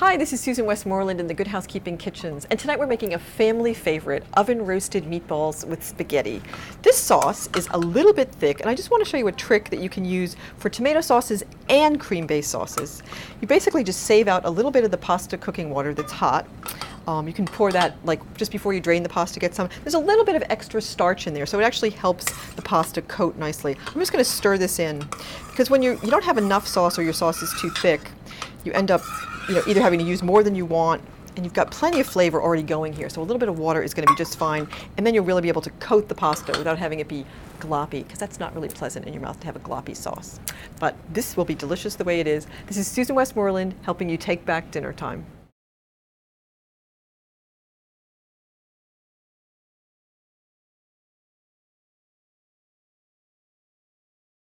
Hi, this is Susan Westmoreland in the Good Housekeeping Kitchens, and tonight we're making a family favorite, oven roasted meatballs with spaghetti. This sauce is a little bit thick, and I just want to show you a trick that you can use for tomato sauces and cream-based sauces. You basically just save out a little bit of the pasta cooking water that's hot. Um, you can pour that like just before you drain the pasta, get some. There's a little bit of extra starch in there, so it actually helps the pasta coat nicely. I'm just going to stir this in because when you you don't have enough sauce or your sauce is too thick, you end up you know, either having to use more than you want, and you've got plenty of flavor already going here. So a little bit of water is going to be just fine, and then you'll really be able to coat the pasta without having it be gloppy, because that's not really pleasant in your mouth to have a gloppy sauce. But this will be delicious the way it is. This is Susan Westmoreland helping you take back dinner time.